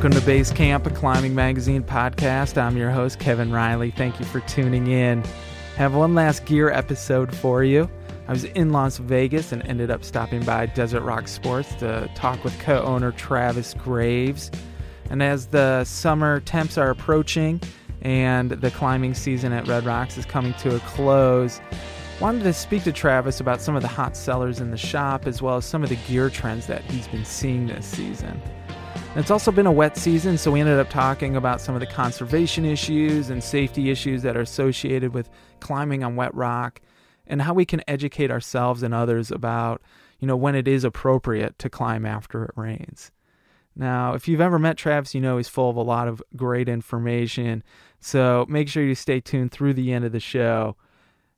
Welcome to Base Camp, a climbing magazine podcast. I'm your host, Kevin Riley. Thank you for tuning in. Have one last gear episode for you. I was in Las Vegas and ended up stopping by Desert Rock Sports to talk with co owner Travis Graves. And as the summer temps are approaching and the climbing season at Red Rocks is coming to a close, wanted to speak to Travis about some of the hot sellers in the shop as well as some of the gear trends that he's been seeing this season. It's also been a wet season, so we ended up talking about some of the conservation issues and safety issues that are associated with climbing on wet rock and how we can educate ourselves and others about, you know, when it is appropriate to climb after it rains. Now, if you've ever met Travis, you know he's full of a lot of great information. So make sure you stay tuned through the end of the show.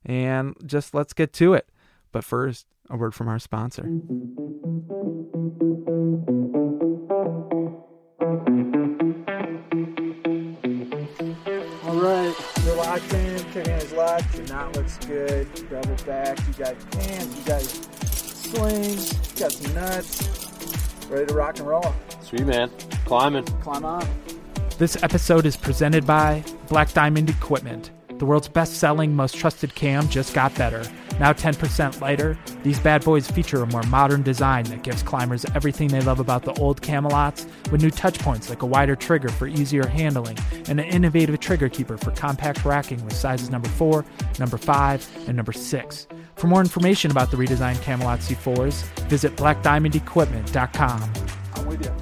And just let's get to it. But first, a word from our sponsor. All right, you're locked in. Kicking is locked. Your knot looks good. Double back. You got your pants. You got your slings. You got some nuts. Ready to rock and roll. Sweet man, climbing. Climb on. This episode is presented by Black Diamond Equipment. The world's best selling, most trusted cam just got better. Now 10% lighter, these bad boys feature a more modern design that gives climbers everything they love about the old Camalots, with new touch points like a wider trigger for easier handling and an innovative trigger keeper for compact racking with sizes number 4, number 5, and number 6. For more information about the redesigned Camalot C4s, visit blackdiamondequipment.com. I'm with you.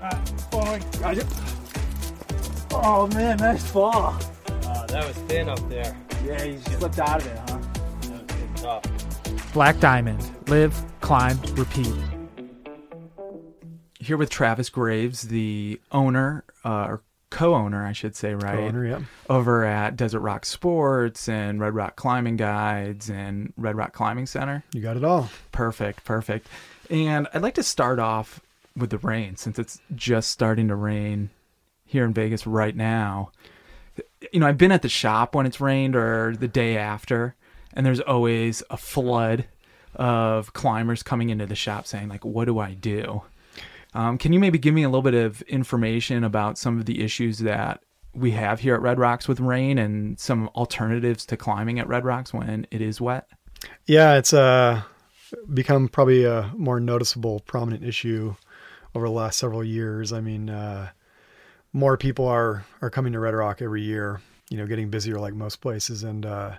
Ah, falling. Got you. Oh man, nice fall. Uh, that was thin up there. Yeah, you slipped out of it, huh? That was getting tough. Black Diamond. Live, climb, repeat. Here with Travis Graves, the owner, uh, or co owner, I should say, right? Co-owner, yeah. Over at Desert Rock Sports and Red Rock Climbing Guides and Red Rock Climbing Center. You got it all. Perfect, perfect. And I'd like to start off with the rain since it's just starting to rain here in Vegas right now. You know, I've been at the shop when it's rained or the day after, and there's always a flood of climbers coming into the shop saying, like, what do I do? Um, can you maybe give me a little bit of information about some of the issues that we have here at Red Rocks with rain and some alternatives to climbing at Red Rocks when it is wet? Yeah, it's uh, become probably a more noticeable, prominent issue over the last several years. I mean, uh, more people are are coming to Red Rock every year. You know, getting busier like most places, and uh,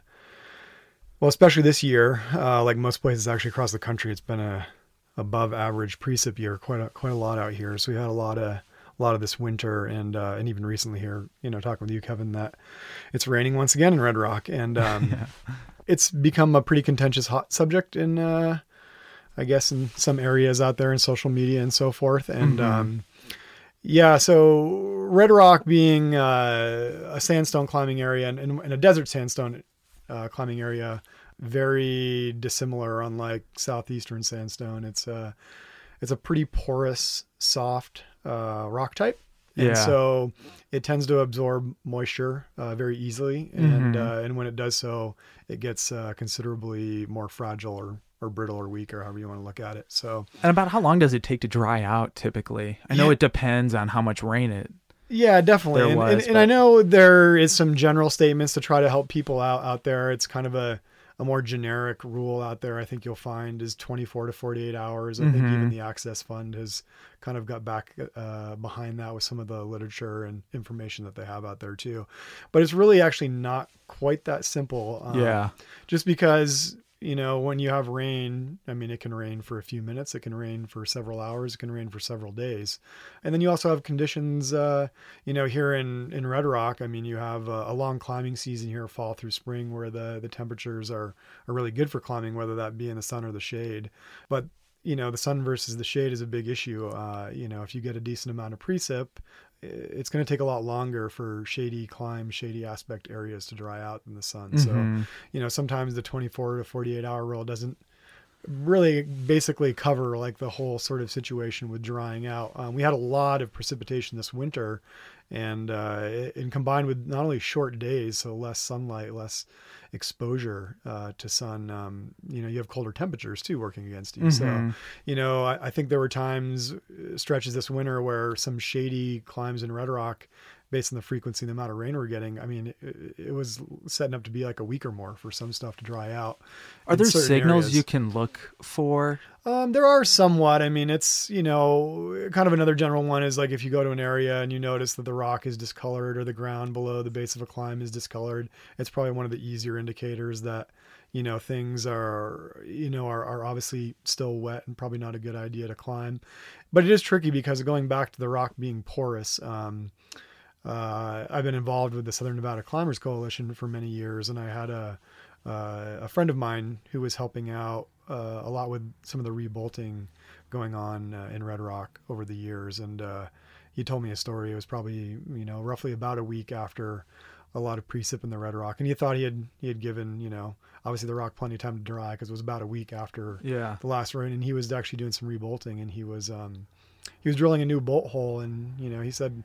well, especially this year, uh, like most places actually across the country, it's been a above average precip year, quite a quite a lot out here. So we had a lot of a lot of this winter, and uh, and even recently here, you know, talking with you, Kevin, that it's raining once again in Red Rock, and um, it's become a pretty contentious hot subject in, uh, I guess, in some areas out there in social media and so forth, and. Mhm. Um, yeah, so Red Rock being uh, a sandstone climbing area and, and, a desert sandstone uh, climbing area, very dissimilar, unlike southeastern sandstone. It's a it's a pretty porous, soft uh, rock type, and Yeah. so it tends to absorb moisture uh, very easily, and Mhm. uh, and when it does so, it gets uh, considerably more fragile or or brittle or weak or however you want to look at it. So And about how long does it take to dry out typically? I know Yeah. it depends on how much rain it. Yeah, definitely. And, was, and, and I know there is some general statements to try to help people out out there. It's kind of a, a more generic rule out there. I think you'll find is 24 to 48 hours. I think Mhm. even the Access Fund has kind of got back uh, behind that with some of the literature and information that they have out there too. But it's really actually not quite that simple. Um, yeah. Just because you know when you have rain i mean it can rain for a few minutes it can rain for several hours it can rain for several days. And then you also have conditions uh you know here in in red rock i mean you have a, a long climbing season here fall through spring where the the temperatures are are really good for climbing whether that be in the sun or the shade. But you know the sun versus the shade is a big issue. Uh you know if you get a decent amount of precip it's going to take a lot longer for shady climb shady aspect areas to dry out than the sun so Mhm. you know sometimes the 24 to 48 hour rule doesn't really basically cover like the whole sort of situation with drying out. Um, we had a lot of precipitation this winter, and uh, and combined with not only short days, so less sunlight, less exposure uh, to sun. Um, you know, you have colder temperatures too working against you. Mm-hmm. So, you know, I, I think there were times, uh, stretches this winter where some shady climbs in Red Rock based on the frequency and the amount of rain we're getting, I mean, it, it was setting up to be like a week or more for some stuff to dry out. Are there signals areas. you can look for? Um, there are somewhat. I mean, it's you know, kind of another general one is like if you go to an area and you notice that the rock is discolored or the ground below the base of a climb is discolored, it's probably one of the easier indicators that you know things are you know are, are obviously still wet and probably not a good idea to climb. But it is tricky because going back to the rock being porous. Um, uh, I've been involved with the Southern Nevada Climbers Coalition for many years, and I had a uh, a friend of mine who was helping out uh, a lot with some of the rebolting going on uh, in Red Rock over the years, and uh, he told me a story. It was probably you know roughly about a week after a lot of precip in the Red Rock, and he thought he had he had given you know obviously the rock plenty of time to dry because it was about a week after Yeah. the last rain, and he was actually doing some rebolting, and he was um, he was drilling a new bolt hole, and you know he said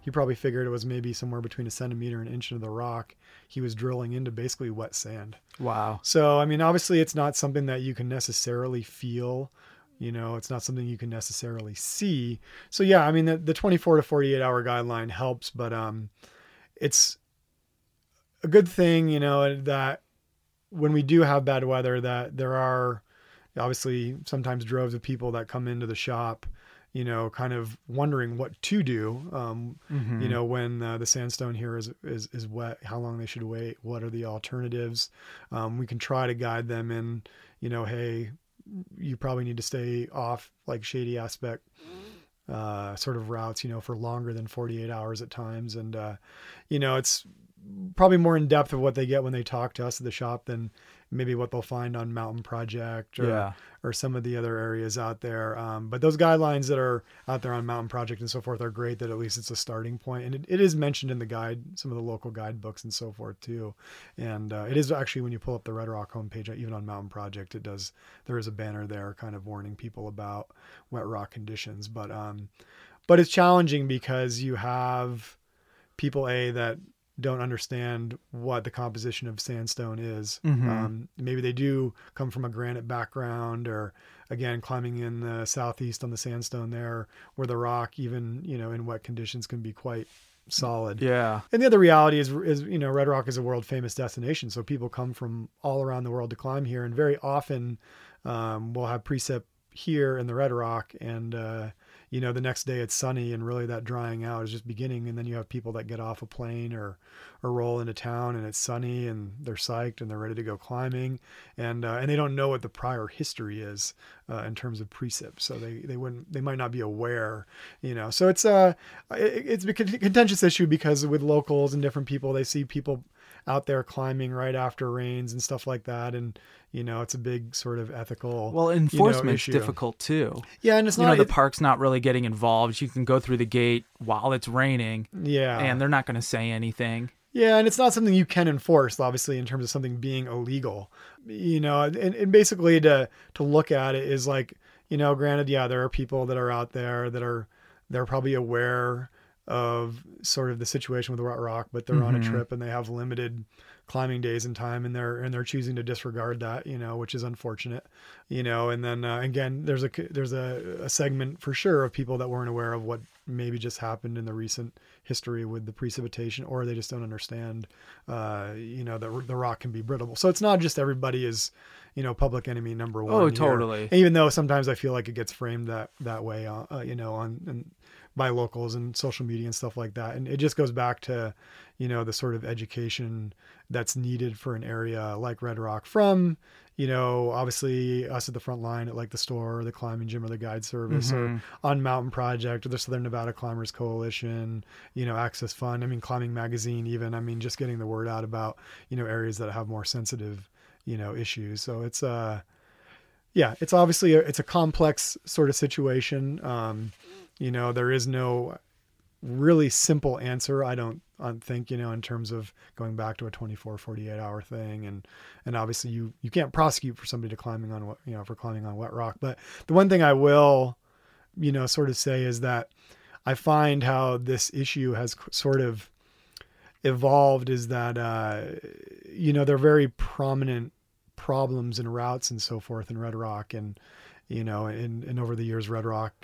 he probably figured it was maybe somewhere between a centimeter and an inch into the rock. He was drilling into basically wet sand. Wow. So I mean, obviously, it's not something that you can necessarily feel. You know, it's not something you can necessarily see. So yeah, I mean, the, the 24 to 48 hour guideline helps, but um, it's a good thing, you know, that when we do have bad weather, that there are obviously sometimes droves of people that come into the shop, you know, kind of wondering what to do. Um, Mhm. you know, when uh, the sandstone here is, is is wet, how long they should wait, what are the alternatives. Um, we can try to guide them in, you know, hey, you probably need to stay off like shady aspect uh, sort of routes, you know, for longer than 48 hours at times. And, uh, you know, it's probably more in depth of what they get when they talk to us at the shop than maybe what they'll find on Mountain Project or, Yeah. or some of the other areas out there. Um, but those guidelines that are out there on Mountain Project and so forth are great that at least it's a starting. And it, it is mentioned in the guide, some of the local guidebooks and so forth too. And uh, it is actually when you pull up the Red Rock homepage, even on Mountain Project, it does, there is a banner there kind of warning people about wet rock conditions. But, um, but it's challenging because you have people, A, that don't understand what the composition of sandstone is. Mhm. Um, maybe they do come from a granite background or again climbing in the southeast on the sandstone there where the rock even you know in wet conditions can be quite solid Yeah. and the other reality is is you know red rock is a world famous destination so people come from all around the world to climb here and very often um, we'll have precip here in the red rock and uh, you know the next day it's sunny and really that drying out is just beginning. And then you have people that get off a plane or or roll into town and it's sunny and they're psyched and they're ready to go climbing. And uh, and they don't know what the prior history is uh, in terms of precip. So they they wouldn't they might not be aware you know. So it's uh it, it's a contentious issue because with locals and different people they see people out there climbing right after rains and stuff like that and you know it's a big sort of ethical Well, you know, difficult too. yeah and it's you not know, the park's not really getting involved. You can go through the gate while it's raining, yeah and they're not going to say anything. Yeah, and it's not something you can enforce, obviously, in terms of something being illegal. You know, and, and basically to to look at it is like, you know, granted, yeah, there are people that are out there that are they're probably aware of sort of the situation with Red Rock, but they're on a Mhm. trip and they have limited climbing days and time and they're and they're choosing to disregard that you know which is unfortunate you know and then uh, again there's a there's a, a segment for sure of people that weren't aware of what maybe just happened in the recent history with the precipitation or they just don't understand uh, you know that the rock can be brittle so it's not just everybody is you know public enemy number one Oh, here. totally. And even though sometimes i feel like it gets framed that that way uh, uh, you know on and by locals and social media and stuff like that. And it just goes back to you know the sort of education that's needed for an area like red rock from you know obviously us at the front line at like the store or the climbing gym or the guide service Mhm. or on mountain project or the southern nevada climbers coalition you know access fund. I mean climbing magazine even. I mean just getting the word out about you know areas that have more sensitive you know issues. So it's uh yeah it's obviously a, it's a complex sort of situation. Um you know there is no really simple answer. I don't, I think, you know, in terms of going back to a 24, 48 hour thing. And, and obviously you, you can't prosecute for somebody to climbing on, you know, for climbing on wet rock. But the one thing I will, you know, sort of say is that I find how this issue has sort of evolved is that, uh, you know, they're very prominent problems and routes and so forth in Red Rock. And, you know, and, and over the years, Red Rock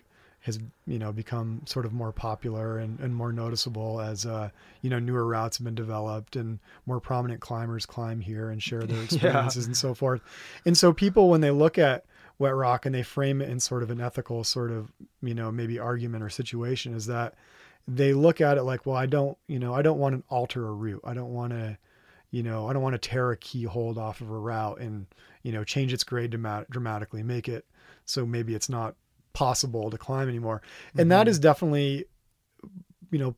has you know become sort of more popular and, and more noticeable as uh, you know newer routes have been developed and more prominent climbers climb here and share their experiences yeah. and so forth. And so people when they look at wet rock and they frame it in sort of an ethical sort of you know maybe argument or situation is that they look at it like well I don't you know I don't want to alter a route I don't want to you know I don't want to tear a key hold off of a route and you know change its grade dramatically make it so maybe it's not possible to climb anymore. And mm-hmm. that is definitely, you know,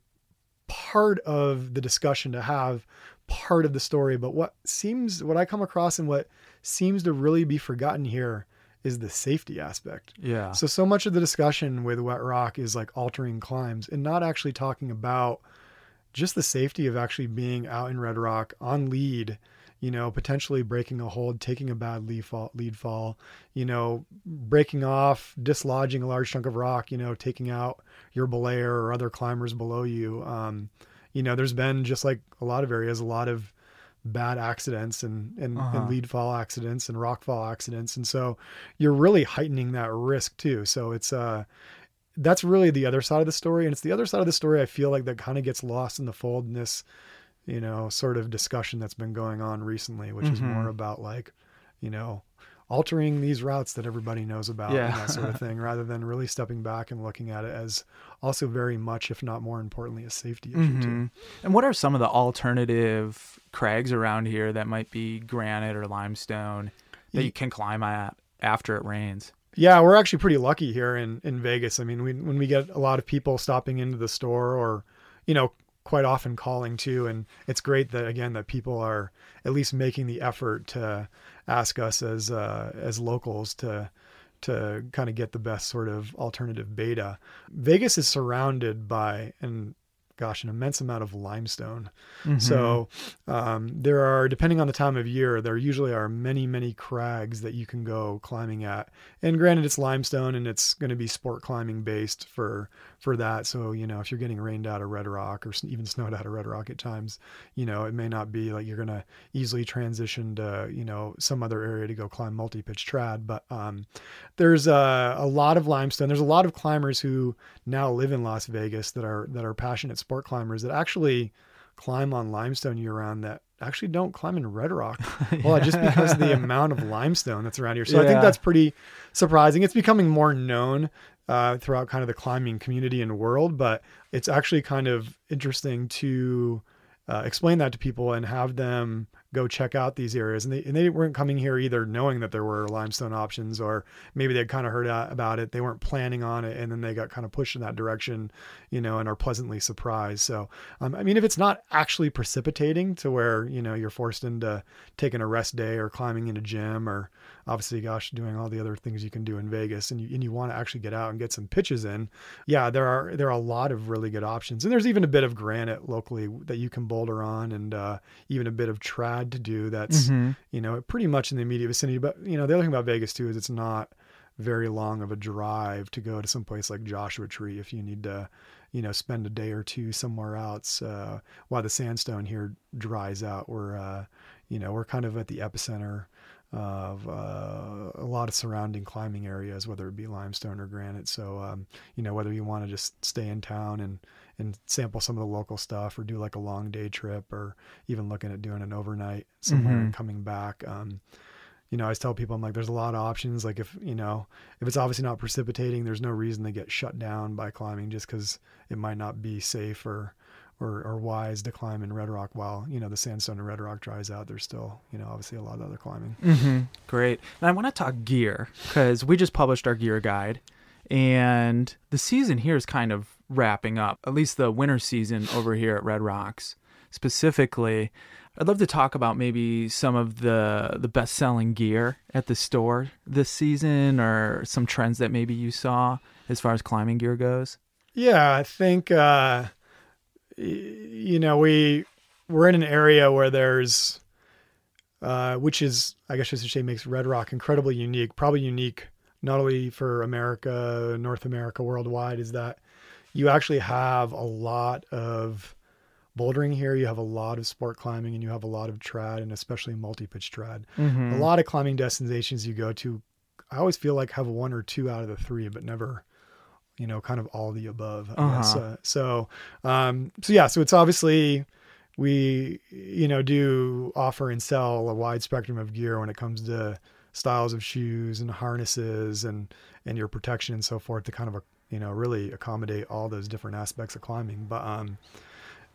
part of the discussion to have, part of the story. But what seems, what I come across and what seems to really be forgotten here is the safety aspect. Yeah. So, so much of the discussion with Wet Rock is like altering climbs and not actually talking about just the safety of actually being out in Red Rock on lead you know, potentially breaking a hold, taking a bad lead fall, lead fall, you know, breaking off, dislodging a large chunk of rock, you know, taking out your belayer or other climbers below you. Um, you know, there's been just like a lot of areas, a lot of bad accidents and, and, uh-huh. and lead fall accidents and rock fall accidents. And so you're really heightening that risk too. So it's, uh, that's really the other side of the story. And it's the other side of the story I feel like that kind of gets lost in the fold in this you know, sort of discussion that's been going on recently, which mm-hmm. is more about like, you know, altering these routes that everybody knows about yeah. and that sort of thing, rather than really stepping back and looking at it as also very much, if not more importantly, a safety issue mm-hmm. too. And what are some of the alternative crags around here that might be granite or limestone that you can climb at after it rains? Yeah, we're actually pretty lucky here in, in Vegas. I mean, we, when we get a lot of people stopping into the store or, you know, quite often calling too and it's great that again that people are at least making the effort to ask us as uh, as locals to to kind of get the best sort of alternative beta. Vegas is surrounded by and gosh, an immense amount of limestone. Mm-hmm. So um, there are, depending on the time of year, there usually are many, many crags that you can go climbing at. And granted, it's limestone and it's going to be sport climbing based for for that. So you know, if you're getting rained out of Red Rock or even snowed out of Red Rock at times, you know, it may not be like you're going to easily transition to you know some other area to go climb multi-pitch trad. But um, there's a, a lot of limestone. There's a lot of climbers who now live in Las Vegas that are that are passionate sport climbers that actually climb on limestone year round that actually don't climb in red rock well yeah. just because of the amount of limestone that's around here so yeah. i think that's pretty surprising it's becoming more known uh, throughout kind of the climbing community and world but it's actually kind of interesting to uh, explain that to people and have them go check out these areas. And they, and they weren't coming here either knowing that there were limestone options, or maybe they'd kind of heard about it. They weren't planning on it. And then they got kind of pushed in that direction, you know, and are pleasantly surprised. So, um, I mean, if it's not actually precipitating to where, you know, you're forced into taking a rest day or climbing in a gym or obviously, gosh, doing all the other things you can do in Vegas and you, and you want to actually get out and get some pitches in. Yeah, there are, there are a lot of really good options. And there's even a bit of granite locally that you can boulder on and uh, even a bit of trad to do that's mm-hmm. you know pretty much in the immediate vicinity but you know the other thing about vegas too is it's not very long of a drive to go to some place like joshua tree if you need to you know spend a day or two somewhere else uh, while the sandstone here dries out we're uh, you know we're kind of at the epicenter of uh, a lot of surrounding climbing areas, whether it be limestone or granite. So, um, you know, whether you want to just stay in town and and sample some of the local stuff or do like a long day trip or even looking at doing an overnight somewhere mm-hmm. and coming back. Um, you know, I always tell people, I'm like, there's a lot of options. Like if, you know, if it's obviously not precipitating, there's no reason to get shut down by climbing just cause it might not be safe or, or, or wise to climb in red rock while, you know, the sandstone and red rock dries out. There's still, you know, obviously a lot of other climbing. Mm-hmm. Great. And I want to talk gear cause we just published our gear guide and the season here is kind of wrapping up, at least the winter season over here at Red Rocks specifically. I'd love to talk about maybe some of the the best selling gear at the store this season or some trends that maybe you saw as far as climbing gear goes. Yeah, I think uh, you know we we're in an area where there's uh, which is I guess I should say makes Red Rock incredibly unique, probably unique not only for America, North America, worldwide, is that you actually have a lot of bouldering here. You have a lot of sport climbing and you have a lot of trad and especially multi-pitch trad. Mm-hmm. A lot of climbing destinations you go to, I always feel like have one or two out of the three, but never, you know, kind of all the above. Uh-huh. Uh, so, um, so yeah, so it's obviously we, you know, do offer and sell a wide spectrum of gear when it comes to styles of shoes and harnesses and and your protection and so forth to kind of you know really accommodate all those different aspects of climbing but um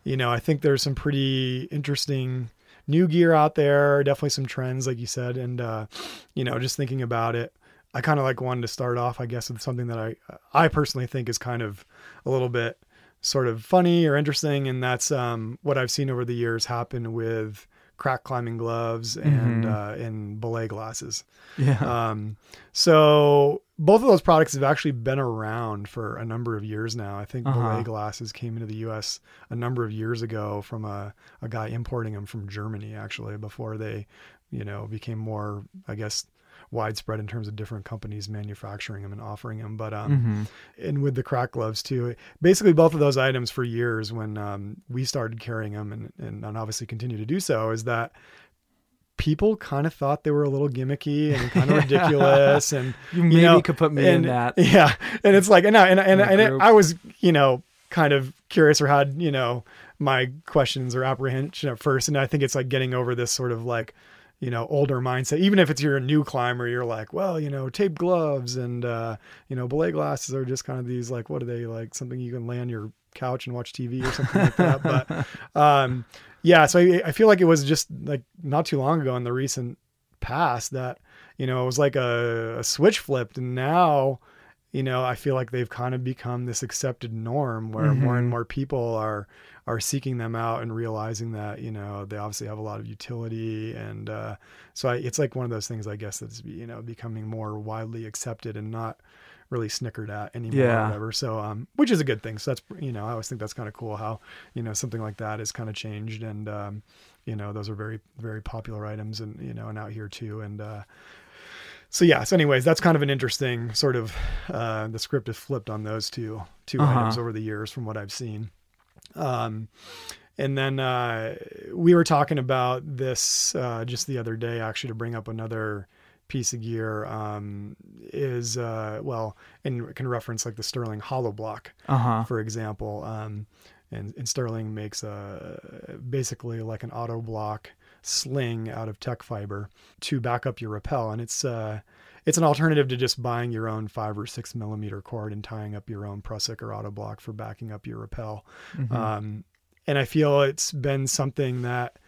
you know i think there's some pretty interesting new gear out there definitely some trends like you said and uh you know just thinking about it i kind of like wanted to start off i guess with something that i i personally think is kind of a little bit sort of funny or interesting and that's um what i've seen over the years happen with crack climbing gloves and mm-hmm. uh, and belay glasses. Yeah. Um, so both of those products have actually been around for a number of years now. I think uh-huh. belay glasses came into the U.S. a number of years ago from a, a guy importing them from Germany, actually, before they, you know, became more, I guess, widespread in terms of different companies manufacturing them and offering them. But um, mm-hmm. and with the crack gloves too, basically both of those items for years when um, we started carrying them and, and and obviously continue to do so is that people kind of thought they were a little gimmicky and kind of ridiculous and you maybe know, could put me and, in that yeah and it's like and I, and, and, and it, I was you know kind of curious or had you know my questions or apprehension at first and I think it's like getting over this sort of like you know older mindset. Even if it's you're a new climber you're like well you know tape gloves and uh you know belay glasses are just kind of these like what are they like something you can lay on your couch and watch tv or something like that. But um yeah so I, I feel like it was just like not too long ago in the recent past that you know it was like a, a switch flipped and now you know i feel like they've kind of become this accepted norm where mm-hmm. more and more people are are seeking them out and realizing that you know they obviously have a lot of utility and uh, so I, it's like one of those things I guess that's you know becoming more widely accepted and not really snickered at anymore yeah. or whatever. So um, which is a good thing. So that's you know I always think that's kind of cool how you know something like that is kind of changed and um, you know those are very very popular items and you know and out here too and. Uh, so yeah. So, anyways, that's kind of an interesting sort of uh, the script is flipped on those two two uh-huh. items over the years from what I've seen. Um, and then uh, we were talking about this uh, just the other day, actually, to bring up another piece of gear um, is uh, well, and can reference like the Sterling Hollow Block, uh-huh. for example. Um, and, and, Sterling makes a basically like an auto block sling out of tech fiber to back up your rappel, and it's uh, it's an alternative to just buying your own five or six millimeter cord and tying up your own Prusik or auto block for backing up your rappel. Mm-hmm. Um, and I feel it's been something that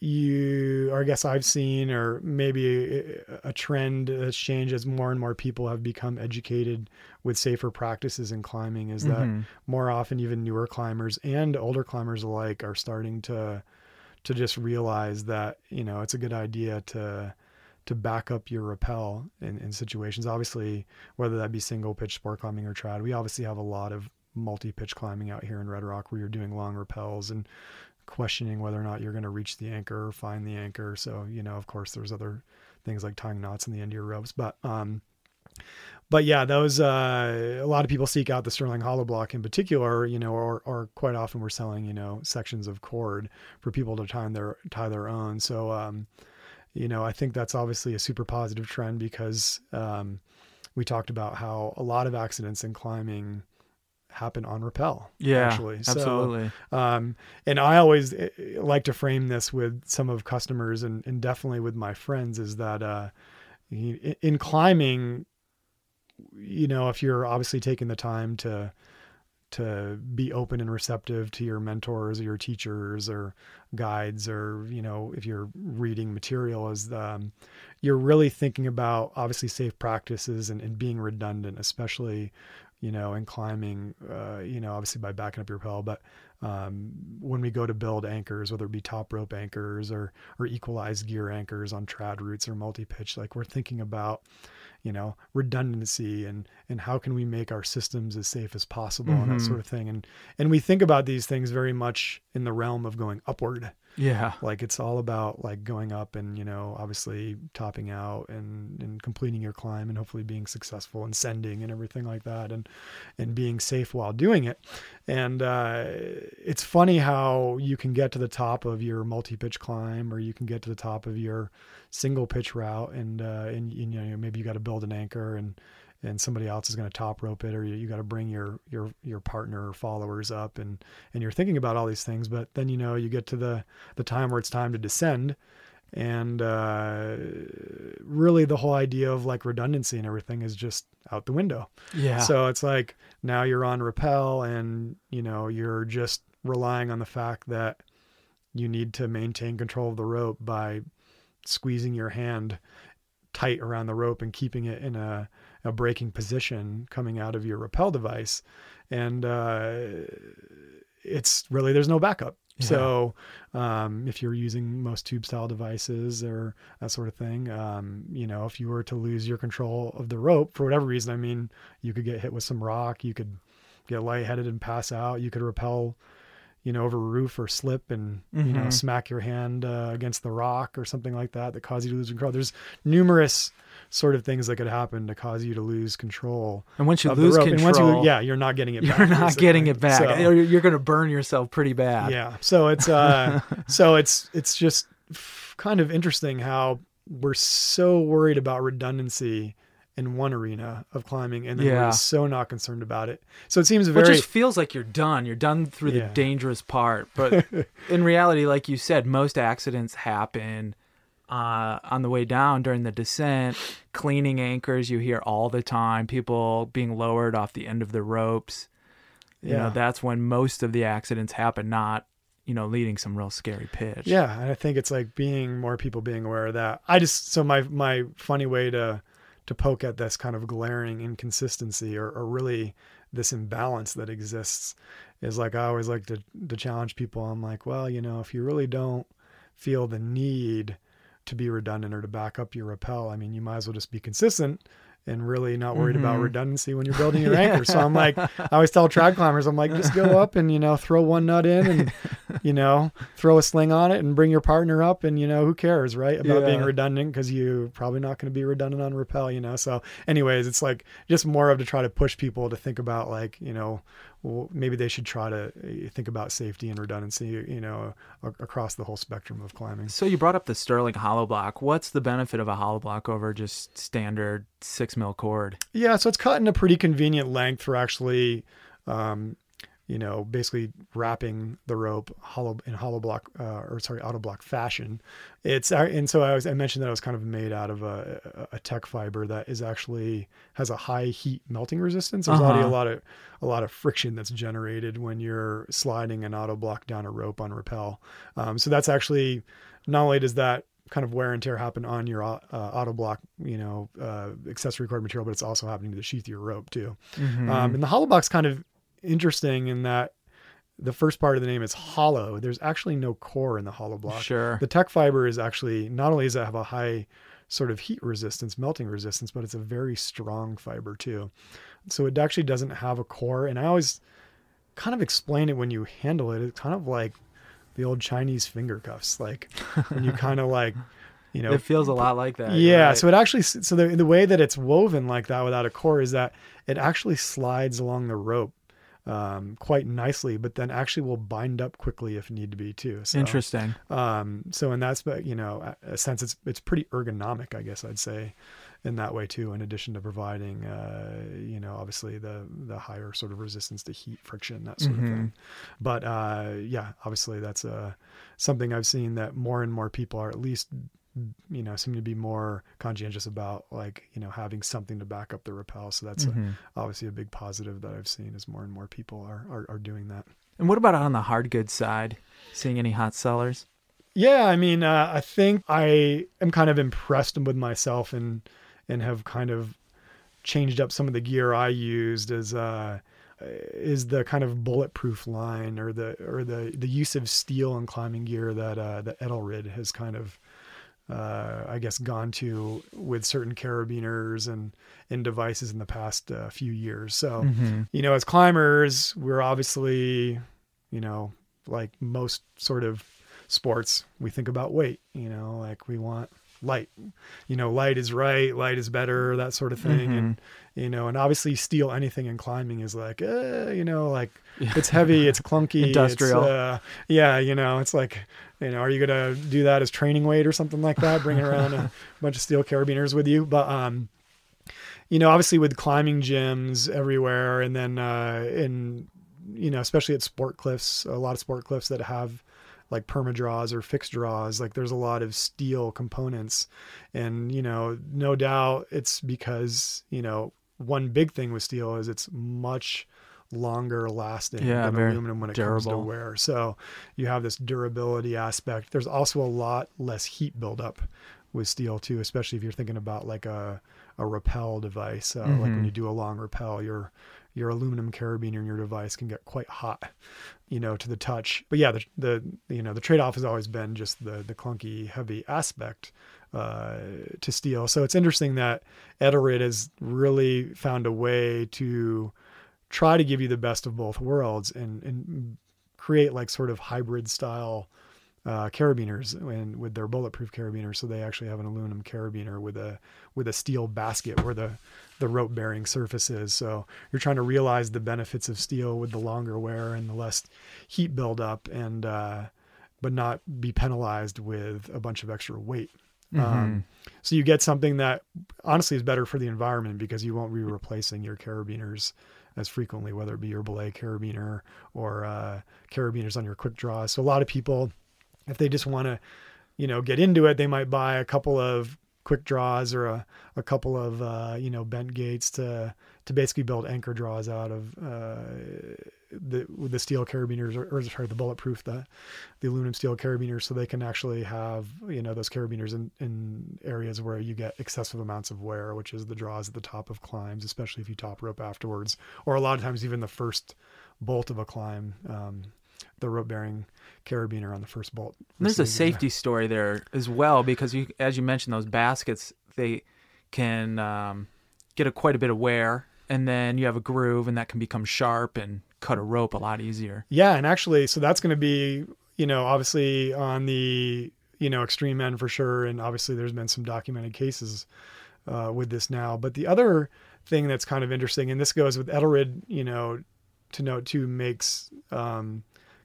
you, or I guess I've seen, or maybe a, a trend that's changed as more and more people have become educated with safer practices in climbing is mm-hmm. that more often even newer climbers and older climbers alike are starting to to just realize that you know it's a good idea to to back up your rappel in, in situations. Obviously, whether that be single pitch sport climbing or trad, we obviously have a lot of multi pitch climbing out here in Red Rock where you're doing long rappels and questioning whether or not you're going to reach the anchor or find the anchor. So, you know, of course, there's other things like tying knots in the end of your ropes, but, um, but yeah, those uh, a lot of people seek out the Sterling Hollow Block in particular, you know, or or quite often we're selling, you know, sections of cord for people to tie their tie their own. So um, you know, I think that's obviously a super positive trend because um, we talked about how a lot of accidents in climbing happen on rappel. Yeah, actually, absolutely. Um, and I always eh, eh, like to frame this with some of customers and, and definitely with my friends is that uh, in climbing, you know, if you're obviously taking the time to to be open and receptive to your mentors or your teachers or guides or you know if you're reading material as um, you're really thinking about obviously safe practices and, and being redundant especially you know in climbing uh, you know obviously by backing up your rappel but um, when we go to build anchors whether it be top rope anchors or or equalized gear anchors on trad routes or multi-pitch like we're thinking about you know redundancy and and how can we make our systems as safe as possible and that Mhm. sort of thing and and we think about these things very much in the realm of going upward Yeah. like it's all about like going up and you know obviously topping out and and completing your climb and hopefully being successful and sending and everything like that and and being safe while doing it and uh, it's funny how you can get to the top of your multi-pitch climb or you can get to the top of your single pitch route and uh, and you know maybe you got to build an anchor and and somebody else is going to top rope it or you, you got to bring your your your partner or followers up and and you're thinking about all these things but then you know you get to the the time where it's time to descend and uh, really the whole idea of like redundancy and everything is just out the window Yeah. so it's like now you're on rappel and you know you're just relying on the fact that you need to maintain control of the rope by squeezing your hand tight around the rope and keeping it in a, a braking position coming out of your rappel device and uh, it's really there's no backup Yeah. so um, if you're using most tube style devices or that sort of thing um, you know if you were to lose your control of the rope for whatever reason i mean you could get hit with some rock you could get lightheaded and pass out you could rappel you know over a roof or slip and you know Mhm. smack your hand uh, against the rock or something like that that cause you to lose control there's numerous sort of things that could happen to cause you to lose control and once you lose control, and once you yeah you're not getting it you're back not getting it back. So- you're going to burn yourself pretty bad. yeah. So it's uh so it's it's just f- kind of interesting how we're so worried about redundancy in one arena of climbing and then Yeah. we're so not concerned about it. So it seems Well, It just feels like you're done. You're done through Yeah. the dangerous part. But in reality, like you said, most accidents happen uh, on the way down during the descent. Cleaning anchors, you hear all the time. People being lowered off the end of the ropes. You know, that's when most of the accidents happen, not, you know, leading some real scary pitch. Yeah, and I think it's like being more people being aware of that. I just so my my funny way to to poke at this kind of glaring inconsistency or, or really this imbalance that exists is like I always like to to challenge people. I'm like, well, you know, if you really don't feel the need to be redundant or to back up your rappel, I mean, you might as well just be consistent and really not worried about Mhm. redundancy when you're building your anchor. So I'm like, I always tell trad climbers, I'm like, just go up and you know throw one nut in and you know throw a sling on it and bring your partner up and you know who cares right about being redundant because you're probably not going to be redundant on rappel you know so anyways it's like just more of to try to push people to think about like you know well, maybe they should try to uh, think about safety and redundancy you know across the whole spectrum of climbing So you brought up the Sterling hollow block. What's the benefit of a hollow block over just standard six mil cord? Yeah, so it's cut in a pretty convenient length for actually, um, you know, basically wrapping the rope hollow in hollow block uh, or sorry, auto block fashion. It's uh, and so I was I mentioned that I was kind of made out of a, a tech fiber that is actually has a high heat melting resistance. There's already a Uh-huh. lot of a lot of friction that's generated when you're sliding an auto block down a rope on rappel. Um, so that's actually not only does that kind of wear and tear happen on your uh, auto block, you know, uh, accessory cord material, but it's also happening to the sheath of your rope too. Mhm. Um, and the hollow block's kind of interesting in that the first part of the name is hollow. There's actually no core in the hollow block. sure. The tech fiber is actually not only does it have a high sort of heat resistance, melting resistance, but it's a very strong fiber too. So it actually doesn't have a core. And I always kind of explain it when you handle it. It's kind of like the old Chinese finger cuffs, like when you kind of like, you know, it feels a lot like that. yeah. right. So it actually, so the, the way that it's woven like that without a core is that it actually slides along the rope um, quite nicely, but then actually will bind up quickly if need to be too. So, Interesting. um, so in that spe- you know, a sense, it's, it's pretty ergonomic, I guess I'd say in that way too, in addition to providing, uh, you know, obviously the, the higher sort of resistance to heat friction, that sort Mhm. of thing. But, uh, yeah, obviously that's, uh, something I've seen that more and more people are at least, you know, seem to be more conscientious about like, you know, having something to back up the rappel. So that's a, Mhm. obviously a big positive that I've seen is more and more people are, are, are doing that. And what about on the hard goods side? Seeing any hot sellers? Yeah, I mean, uh, I think I am kind of impressed with myself and and have kind of changed up some of the gear I used as uh, is the kind of bulletproof line or the or the the use of steel and climbing gear that uh, that Edelrid has kind of uh, I guess, gone to with certain carabiners and and devices in the past uh, few years. So, Mm-hmm. you know, as climbers, we're obviously, you know, like most sort of sports, we think about weight. You know, like we want light. You know, light is right, light is better, that sort of thing. And you know, and obviously, steel anything in climbing is like, uh, you know, like it's heavy, it's clunky, it's, Industrial. uh, yeah, you know, it's like, you know, are you gonna do that as training weight or something like that? Bring around a bunch of steel carabiners with you, but um, you know, obviously with climbing gyms everywhere, and then uh, in you know, especially at sport cliffs, a lot of sport cliffs that have like perma draws or fixed draws, like there's a lot of steel components, and you know, no doubt it's because you know one big thing with steel is it's much longer lasting Yeah, than aluminum when it comes to wear. So you have this durability aspect. There's also a lot less heat buildup with steel too, especially if you're thinking about like a a rappel device. Uh, Like when Mhm. you do a long rappel, your your aluminum carabiner in your device can get quite hot, you know, to the touch. But yeah, the the you know the trade off has always been just the the clunky, heavy aspect uh, to steel. So it's interesting that Edelrid has really found a way to try to give you the best of both worlds and and create like sort of hybrid style uh, carabiners and with their bulletproof carabiners. So they actually have an aluminum carabiner with a with a steel basket where the the rope bearing surface is. So you're trying to realize the benefits of steel with the longer wear and the less heat buildup and uh, but not be penalized with a bunch of extra weight. Um, so you get something that honestly is better for the environment because you won't be replacing your carabiners as frequently, whether it be your belay carabiner or uh, carabiners on your quick draw. So a lot of people, if they just want to, you know, get into it, they might buy a couple of quick draws or a, a couple of uh, you know bent gates to to basically build anchor draws out of uh, the the steel carabiners or, or sorry the bulletproof the the aluminum steel carabiners so they can actually have you know those carabiners in, in areas where you get excessive amounts of wear which is the draws at the top of climbs especially if you top rope afterwards or a lot of times even the first bolt of a climb um, the rope bearing carabiner on the first bolt There's a safety story there as well because you, as you mentioned, those baskets they can um, get a quite a bit of wear, and then you have a groove, and that can become sharp and cut a rope a lot easier. Yeah, and actually, so that's going to be, you know, obviously on the, you know, extreme end for sure, and obviously there's been some documented cases uh, with this now. But the other thing that's kind of interesting, and this goes with Edelrid, you know, to note too, makes um,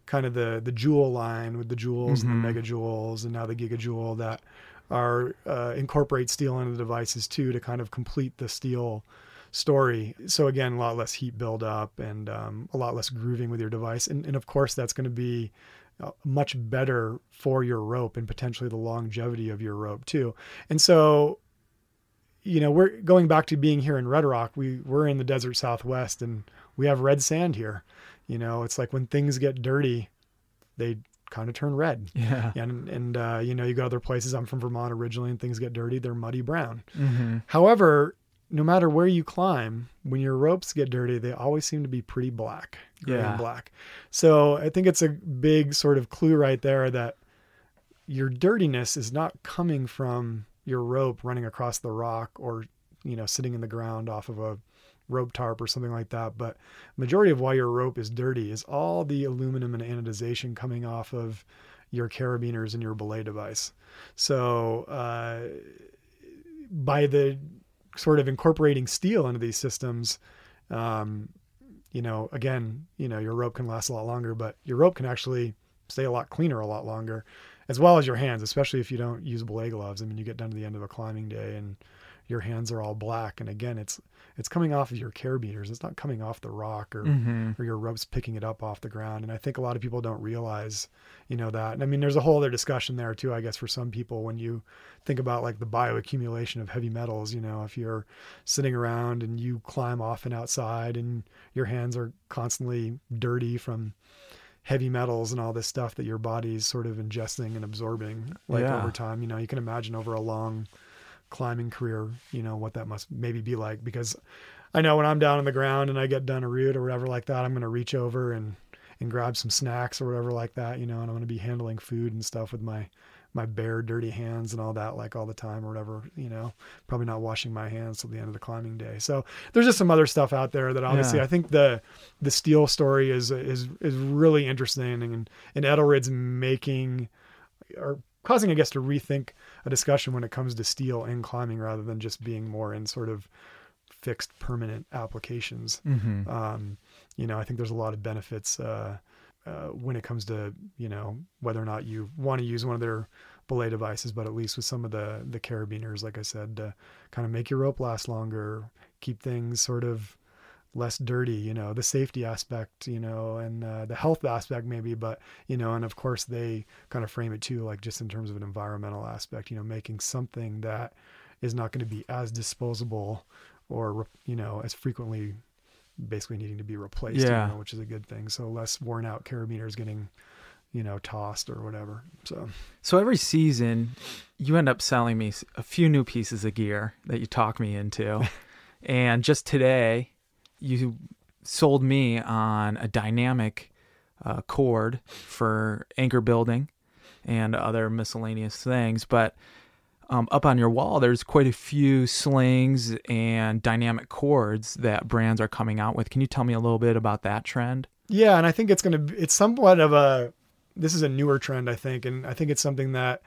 kind of the the Jul line with the Juls and the Mhm. Mega Juls, and now the Giga Jul that are uh, incorporate steel into the devices too to kind of complete the steel story. So again, a lot less heat buildup and um, a lot less grooving with your device, and and of course that's going to be uh, much better for your rope and potentially the longevity of your rope too. And so, you know, we're going back to being here in Red Rock. We we're in the desert Southwest, and we have red sand here. You know, it's like when things get dirty, they kind of turn red. Yeah. And and uh, you know, you go other places. I'm from Vermont originally, and things get dirty. They're muddy brown. Mm-hmm. However, no matter where you climb, when your ropes get dirty, they always seem to be pretty black, gray Yeah. and black. So I think it's a big sort of clue right there that your dirtiness is not coming from your rope running across the rock or you know sitting in the ground off of a rope tarp or something like that but majority of why your rope is dirty is all the aluminum and anodization coming off of your carabiners and your belay device. So uh, by the sort of incorporating steel into these systems um, you know again you know your rope can last a lot longer but your rope can actually stay a lot cleaner a lot longer as well as your hands especially if you don't use belay gloves. I mean you get down to the end of a climbing day and your hands are all black and again it's it's coming off of your care carabiners it's not coming off the rock or Mm-hmm. or your ropes picking it up off the ground. And I think a lot of people don't realize, you know, that. And I mean, there's a whole other discussion there too, I guess, for some people when you think about like the bioaccumulation of heavy metals, you know, if you're sitting around and you climb often outside and your hands are constantly dirty from heavy metals and all this stuff that your body's sort of ingesting and absorbing like Yeah. over time, you know, you can imagine over a long climbing career, you know, what that must maybe be like because I know when I'm down on the ground and I get done a route or whatever like that, I'm going to reach over and, and grab some snacks or whatever like that, you know, and I'm going to be handling food and stuff with my, my bare dirty hands and all that like all the time or whatever you know probably not washing my hands till the end of the climbing day so there's just some other stuff out there that obviously Yeah. i think the the steel story is is is really interesting and and Edelrid's making or causing i guess to rethink a discussion when it comes to steel in climbing rather than just being more in sort of fixed permanent applications Mm-hmm. um, you know, I think there's a lot of benefits uh, uh, when it comes to you know whether or not you want to use one of their belay devices, but at least with some of the the carabiners, like I said, to kind of make your rope last longer, keep things sort of less dirty, you know, the safety aspect, you know, and uh, the health aspect maybe, but you know, and of course they kind of frame it too, like just in terms of an environmental aspect, you know, making something that is not going to be as disposable or you know as frequently basically needing to be replaced, Yeah. you know, which is a good thing. So less worn out carabiners getting, you know, tossed or whatever. So So every season, you end up selling me a few new pieces of gear that you talk me into. and just today, you sold me on a dynamic uh, cord for anchor building and other miscellaneous things. But um, up on your wall, there's quite a few slings and dynamic cords that brands are coming out with. Can you tell me a little bit about that trend? yeah, and I think it's going to, it's somewhat of a, this is a newer trend, I think. And I think it's something that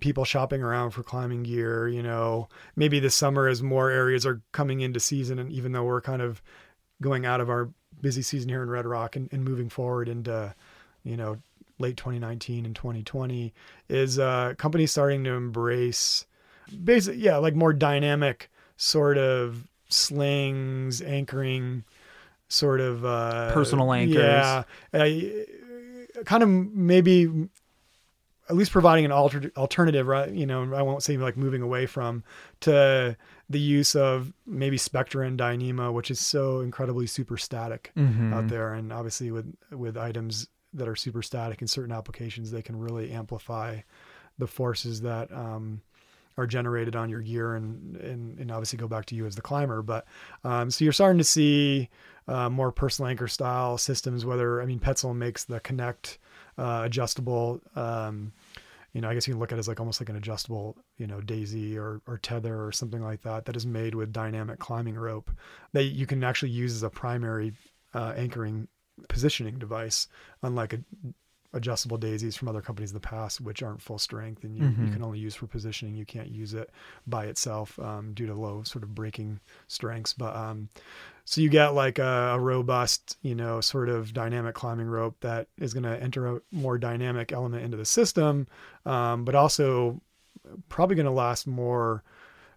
people shopping around for climbing gear, you know, maybe this summer as more areas are coming into season. And even though we're kind of going out of our busy season here in Red Rock and, and moving forward into, you know, late 2019 and 2020 is uh, companies starting to embrace basic, yeah, like more dynamic sort of slings, anchoring, sort of uh, Personal anchors. Yeah, I, kind of maybe at least providing an alter, alternative, right? You know, I won't say like moving away from to the use of maybe Spectra and Dyneema, which is so incredibly super static Mm-hmm. out there. And obviously with, with items that are super static in certain applications, they can really amplify the forces that, um, are generated on your gear and, and, and obviously go back to you as the climber. But, um, so you're starting to see, uh, more personal anchor style systems, whether, I mean, Petzl makes the connect, uh, adjustable, um, you know, I guess you can look at it as like almost like an adjustable, you know, daisy or, or tether or something like that, that is made with dynamic climbing rope that you can actually use as a primary uh, anchoring positioning device, unlike a, adjustable daisies from other companies in the past, which aren't full strength and you, you Mhm. can only use for positioning. You can't use it by itself um, due to low sort of breaking strengths. But um, so you get like a, a robust, you know, sort of dynamic climbing rope that is going to enter a more dynamic element into the system, um, but also probably going to last more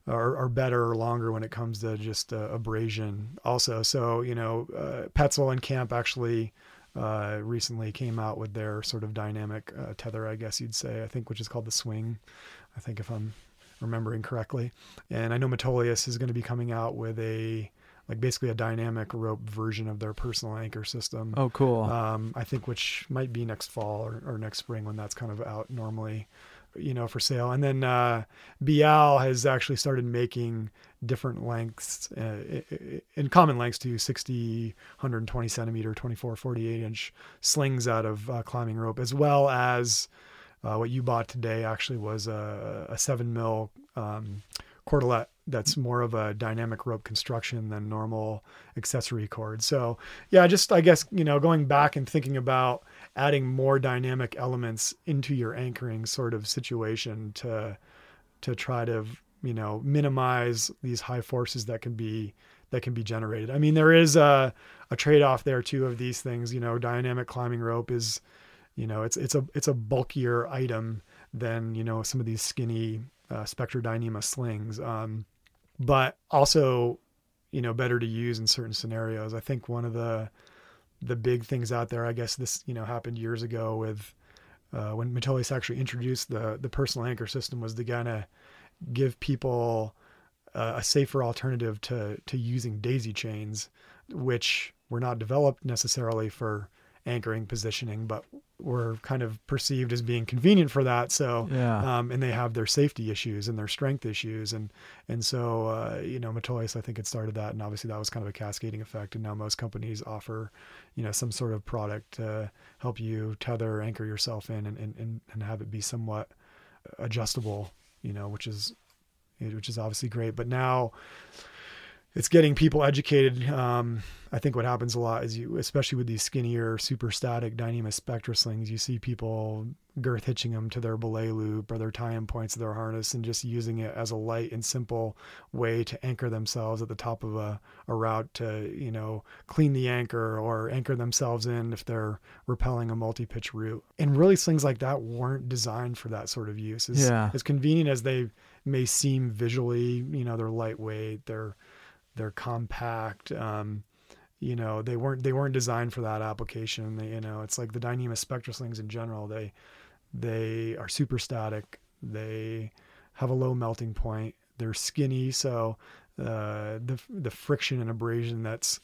or, or better or longer when it comes to just uh, abrasion also. So, you know, uh, Petzl and Camp actually uh, recently came out with their sort of dynamic uh, tether, I guess you'd say, I think, which is called the swing. I think if I'm remembering correctly. And I know Metolius is going to be coming out with a, like basically a dynamic rope version of their personal anchor system. Oh, cool. Um, I think which might be next fall or, or next spring when that's kind of out normally, you know, for sale. And then uh, Beal has actually started making different lengths uh, in common lengths to 60, 120 centimeter, 24, 48 inch slings out of uh, climbing rope, as well as uh, what you bought today actually was a, a seven mil um, that's more of a dynamic rope construction than normal accessory cord. So yeah, just I guess, you know, going back and thinking about adding more dynamic elements into your anchoring sort of situation to to try to, you know, minimize these high forces that can be that can be generated. I mean, there is a a trade-off there too of these things, you know, dynamic climbing rope is you know, it's it's a it's a bulkier item than, you know, some of these skinny uh, Spectra Dyneema slings. Um, but also, you know, better to use in certain scenarios. I think one of the the big things out there, I guess this, you know, happened years ago with uh, when Metolius actually introduced the the personal anchor system was to kind of give people uh, a safer alternative to to using daisy chains, which were not developed necessarily for anchoring positioning, but were kind of perceived as being convenient for that. So yeah. um, and they have their safety issues and their strength issues, and and so uh, you know Metolius I think it started that, and obviously that was kind of a cascading effect, and now most companies offer you know some sort of product to help you tether, anchor yourself in, and and and, and have it be somewhat adjustable, you know, which is which is obviously great. But now it's getting people educated. Um, I think what happens a lot is you, especially with these skinnier, super static Dyneema Spectra slings, you see people girth hitching them to their belay loop or their tie-in points of their harness and just using it as a light and simple way to anchor themselves at the top of a, a route to, you know, clean the anchor or anchor themselves in if they're repelling a multi-pitch route. And really slings like that weren't designed for that sort of use. As, yeah. as convenient as they may seem visually, you know, they're lightweight, they're they're compact. Um, you know, they weren't they weren't designed for that application. They, you know, it's like the Dyneema Spectra slings in general. They they are super static. They have a low melting point. They're skinny, so uh, the the friction and abrasion that's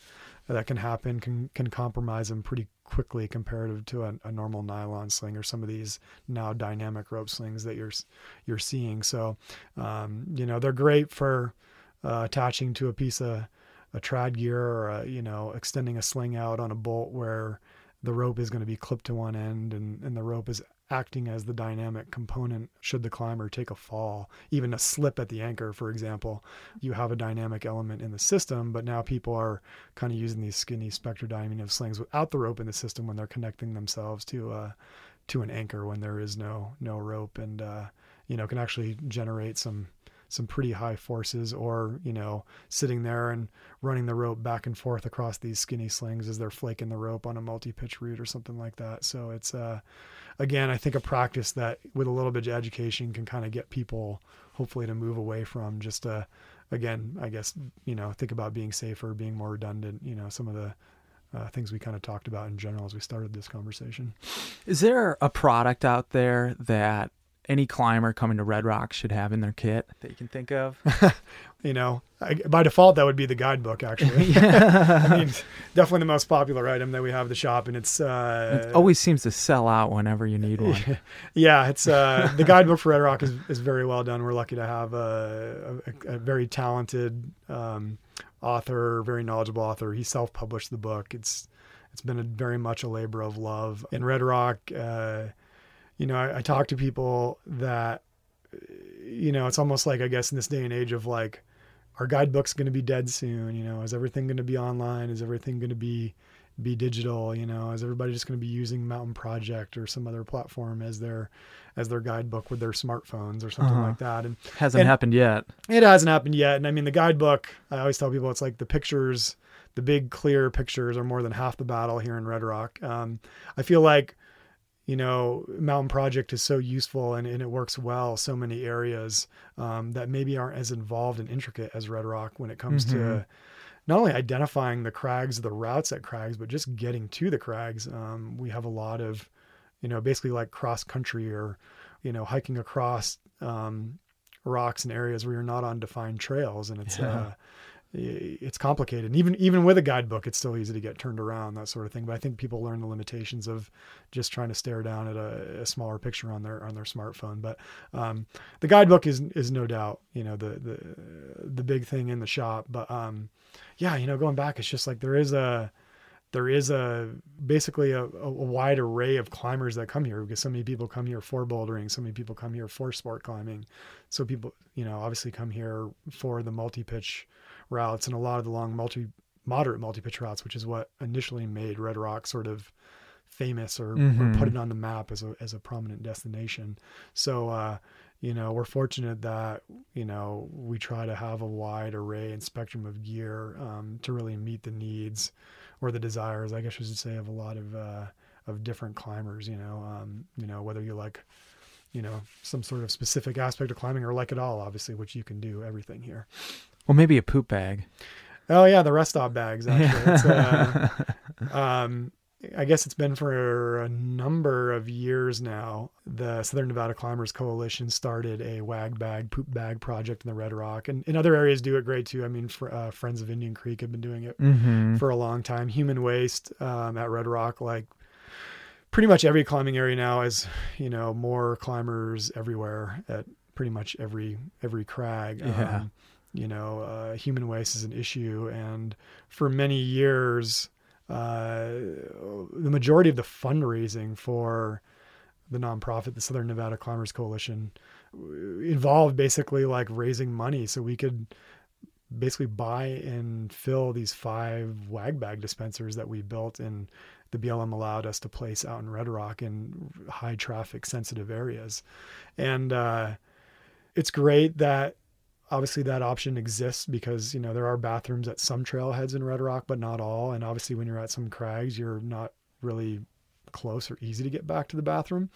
that can happen can can compromise them pretty quickly comparative to a, a, normal nylon sling or some of these now dynamic rope slings that you're you're seeing. So um, you know they're great for uh, attaching to a piece of a trad gear or a, you know extending a sling out on a bolt where the rope is going to be clipped to one end and, and the rope is acting as the dynamic component should the climber take a fall even a slip at the anchor for example. You have a dynamic element in the system but now people are kind of using these skinny spectra Dyneema slings without the rope in the system when they're connecting themselves to uh to an anchor when there is no no rope and uh you know can actually generate some some pretty high forces or you know sitting there and running the rope back and forth across these skinny slings as they're flaking the rope on a multi-pitch route or something like that so it's uh again i think a practice that with a little bit of education can kind of get people hopefully to move away from just uh again i guess you know think about being safer being more redundant you know some of the uh, things we kind of talked about in general as we started this conversation. Is there a product out there that any climber coming to Red Rock should have in their kit that you can think of? you know, I, by default, that would be the guidebook, actually. I mean, definitely the most popular item that we have at the shop, and it's uh, it always seems to sell out whenever you need one. yeah, it's uh, the guidebook for Red Rock is, is very well done. We're lucky to have a, a, a very talented um, author, very knowledgeable author. He self-published the book. It's it's been a very much a labor of love. In Red Rock. Uh, you know, I, I talk to people that, you know, it's almost like, I guess, in this day and age of like, our guidebook's going to be dead soon. You know, is everything going to be online? Is everything going to be be digital? You know, is everybody just going to be using Mountain Project or some other platform as their as their guidebook with their smartphones or something uh-huh. like that? And hasn't and happened yet. It hasn't happened yet. And I mean, the guidebook. I always tell people it's like the pictures, the big clear pictures are more than half the battle here in Red Rock. Um, I feel like you know, Mountain Project is so useful and, and it works well so many areas um, that maybe aren't as involved and intricate as Red Rock when it comes mm-hmm. to not only identifying the crags, the routes at crags, but just getting to the crags. Um, we have a lot of, you know, basically like cross country or, you know, hiking across um, rocks and areas where you're not on defined trails, and it's yeah. uh, it's complicated. And even even with a guidebook, it's still easy to get turned around, that sort of thing. But I think people learn the limitations of just trying to stare down at a, a smaller picture on their on their smartphone. But um, the guidebook is is no doubt you know the the the big thing in the shop. But um, yeah, you know, going back, it's just like there is a there is a basically a, a, wide array of climbers that come here because so many people come here for bouldering, so many people come here for sport climbing. So people, you know, obviously come here for the multi-pitch routes and a lot of the long multi moderate multi-pitch routes, which is what initially made Red Rock sort of famous or, mm-hmm. or, put it on the map as a as a prominent destination. So uh, you know, we're fortunate that you know we try to have a wide array and spectrum of gear um, to really meet the needs or the desires, I guess I should say, of a lot of uh, of different climbers. You know, um, you know whether you like you know some sort of specific aspect of climbing or like it all, obviously, which you can do everything here. Well, maybe a poop bag. Oh yeah, the rest stop bags. Actually, uh, um, I guess it's been for a number of years now. The Southern Nevada Climbers Coalition started a wag bag, poop bag project in the Red Rock, and in other areas do it great too. I mean, for, uh, Friends of Indian Creek have been doing it mm-hmm. for a long time. Human Waste um, at Red Rock, like pretty much every climbing area now, is you know more climbers everywhere at pretty much every every crag. Yeah. Um, you know, uh, human waste is an issue. And for many years, uh, the majority of the fundraising for the nonprofit, the Southern Nevada Climbers Coalition, involved basically like raising money so we could basically buy and fill these five wag bag dispensers that we built and the BLM allowed us to place out in Red Rock in high traffic sensitive areas. And uh, it's great that obviously that option exists because you know there are bathrooms at some trailheads in Red Rock, but not all. And obviously when you're at some crags, you're not really close or easy to get back to the bathroom.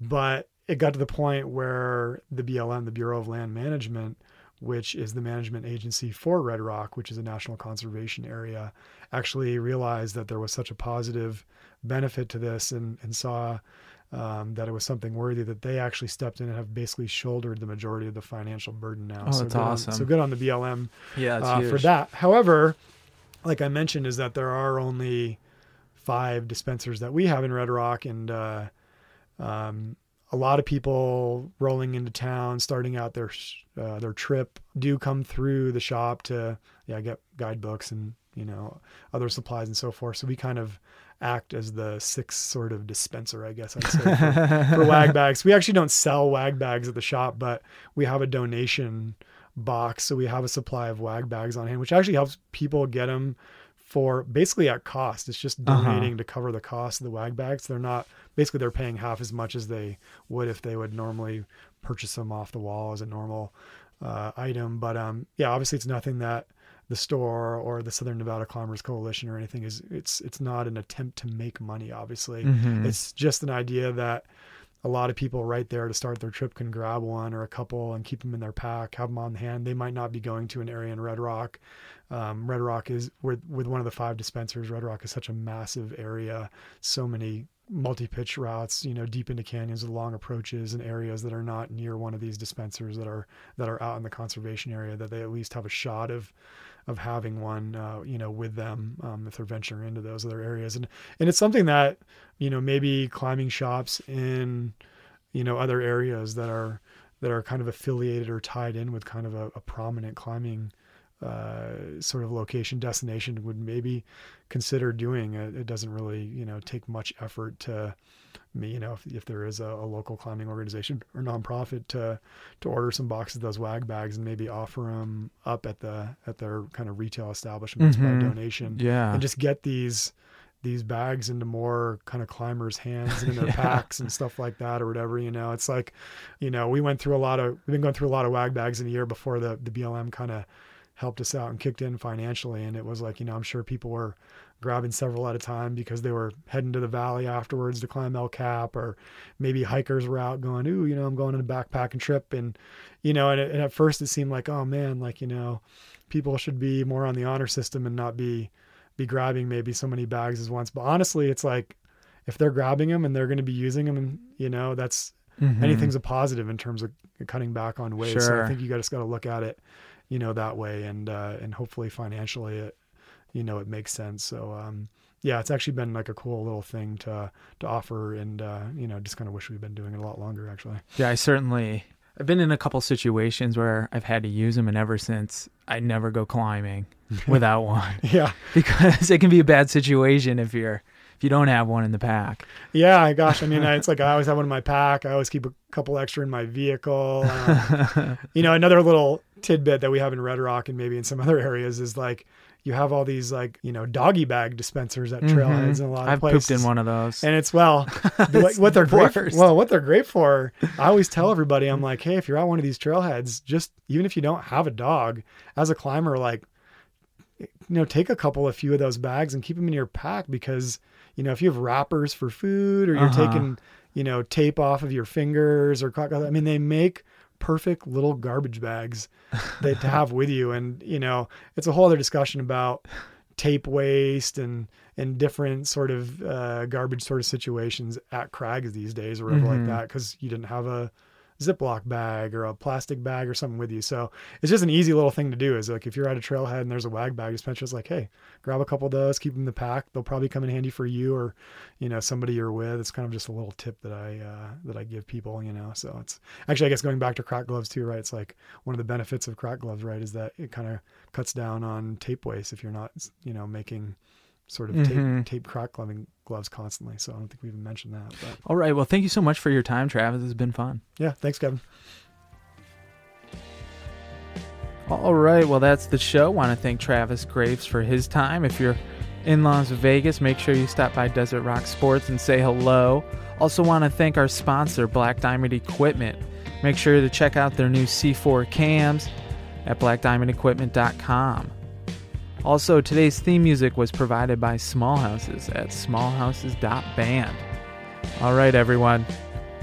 But it got to the point where the BLM, the Bureau of Land Management, which is the management agency for Red Rock, which is a national conservation area, actually realized that there was such a positive benefit to this and, and saw um, that it was something worthy that they actually stepped in and have basically shouldered the majority of the financial burden now. Oh, so that's good awesome. On, so good on the BLM Yeah, uh, for that. However, like I mentioned, is that there are only five dispensers that we have in Red Rock, and uh, um, a lot of people rolling into town, starting out their uh, their trip, do come through the shop to yeah get guidebooks and you know other supplies and so forth. So we kind of act as the sixth sort of dispenser, I guess I'd say, for, for wag bags. We actually don't sell wag bags at the shop, but we have a donation box. So we have a supply of wag bags on hand, which actually helps people get them for basically at cost. It's just Uh-huh. donating to cover the cost of the wag bags. They're not basically they're paying half as much as they would if they would normally purchase them off the wall as a normal uh, item. But um, yeah, obviously it's nothing that the store or the Southern Nevada Climbers Coalition or anything is. It's it's not an attempt to make money. Obviously, Mhm. it's just an idea that a lot of people right there to start their trip can grab one or a couple and keep them in their pack, have them on hand. They might not be going to an area in Red Rock. Um, Red Rock is with with one of the five dispensers. Red Rock is such a massive area, so many multi-pitch routes, you know, deep into canyons with long approaches and areas that are not near one of these dispensers that are that are out in the conservation area that they at least have a shot of of having one, uh, you know, with them um, if they're venturing into those other areas. And and it's something that, you know, maybe climbing shops in, you know, other areas that are that are kind of affiliated or tied in with kind of a, a prominent climbing uh, sort of location destination would maybe consider doing. It, it doesn't really, you know, take much effort to you know, if, if there is a, a local climbing organization or nonprofit to to order some boxes of those wag bags and maybe offer them up at the at their kind of retail establishments Mhm. by donation Yeah. and just get these these bags into more kind of climbers' hands and in their Yeah. packs and stuff like that or whatever. You know, it's like, you know, we went through a lot of we've been going through a lot of wag bags in a year before the the BLM kind of helped us out and kicked in financially. And it was like, you know, I'm sure people were grabbing several at a time because they were heading to the valley afterwards to climb El Cap, or maybe hikers were out going, ooh, you know, I'm going on a backpacking trip, and you know, and, and at first it seemed like, oh man, like you know, people should be more on the honor system and not be be grabbing maybe so many bags as once. But honestly, it's like if they're grabbing them and they're going to be using them, and you know, that's Mhm. anything's a positive in terms of cutting back on waste. So I think you just got to look at it, you know, that way, and uh, and hopefully financially it, you know, it makes sense. So um, yeah, it's actually been like a cool little thing to to offer, and uh, you know, just kind of wish we'd been doing it a lot longer actually. Yeah, I certainly. I've been in a couple situations where I've had to use them, and ever since, I never go climbing without one Yeah, because it can be a bad situation if you're if you don't have one in the pack. yeah. Gosh, I mean, it's like I always have one in my pack. I always keep a couple extra in my vehicle. Um, you know, another little tidbit that we have in Red Rock and maybe in some other areas is like you have all these like you know doggy bag dispensers at trailheads in a lot of Mm-hmm. I've places. pooped in one of those. And it's well, It's what they're the great. worst. Well, what they're great for. I always tell everybody, I'm like, hey, if you're at one of these trailheads, just even if you don't have a dog, as a climber, like, you know, take a couple, a few of those bags and keep them in your pack because you know if you have wrappers for food or you're Uh-huh. taking you know tape off of your fingers or I mean they make perfect little garbage bags that to have with you and you know it's a whole other discussion about tape waste and and different sort of uh, garbage sort of situations at crags these days or whatever Mhm. like that because you didn't have a Ziploc bag or a plastic bag or something with you. So it's just an easy little thing to do. Is like if you're at a trailhead and there's a wag bag dispenser, it's like, hey, grab a couple of those, keep them in the pack. They'll probably come in handy for you or you know somebody you're with. It's kind of just a little tip that I uh, that I give people. You know, so it's actually I guess going back to crack gloves too, right? It's like one of the benefits of crack gloves, right, is that it kind of cuts down on tape waste if you're not you know making sort of Mhm. tape, tape crack gloving gloves constantly. So I don't think we even mentioned that. But All right. Well, thank you so much for your time, Travis. It's been fun. yeah, thanks, Kevin. All right. Well, that's the show. Want to thank Travis Graves for his time. If you're in Las Vegas, make sure you stop by Desert Rock Sports and say hello. Also, want to thank our sponsor, Black Diamond Equipment. Make sure to check out their new C4 cams at blackdiamondequipment.com. Also, today's theme music was provided by Small Houses at smallhouses.band. All right, everyone.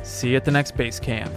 See you at the next base camp.